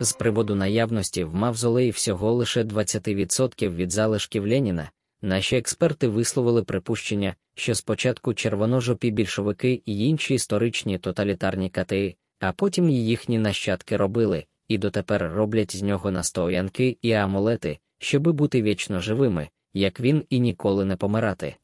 З приводу наявності в мавзолеї всього лише 20% від залишків Леніна, наші експерти висловили припущення, що спочатку червоножопі більшовики і інші історичні тоталітарні кати, а потім і їхні нащадки робили, і дотепер роблять з нього настоянки і амулети, щоби бути вічно живими, як він і ніколи не помирати.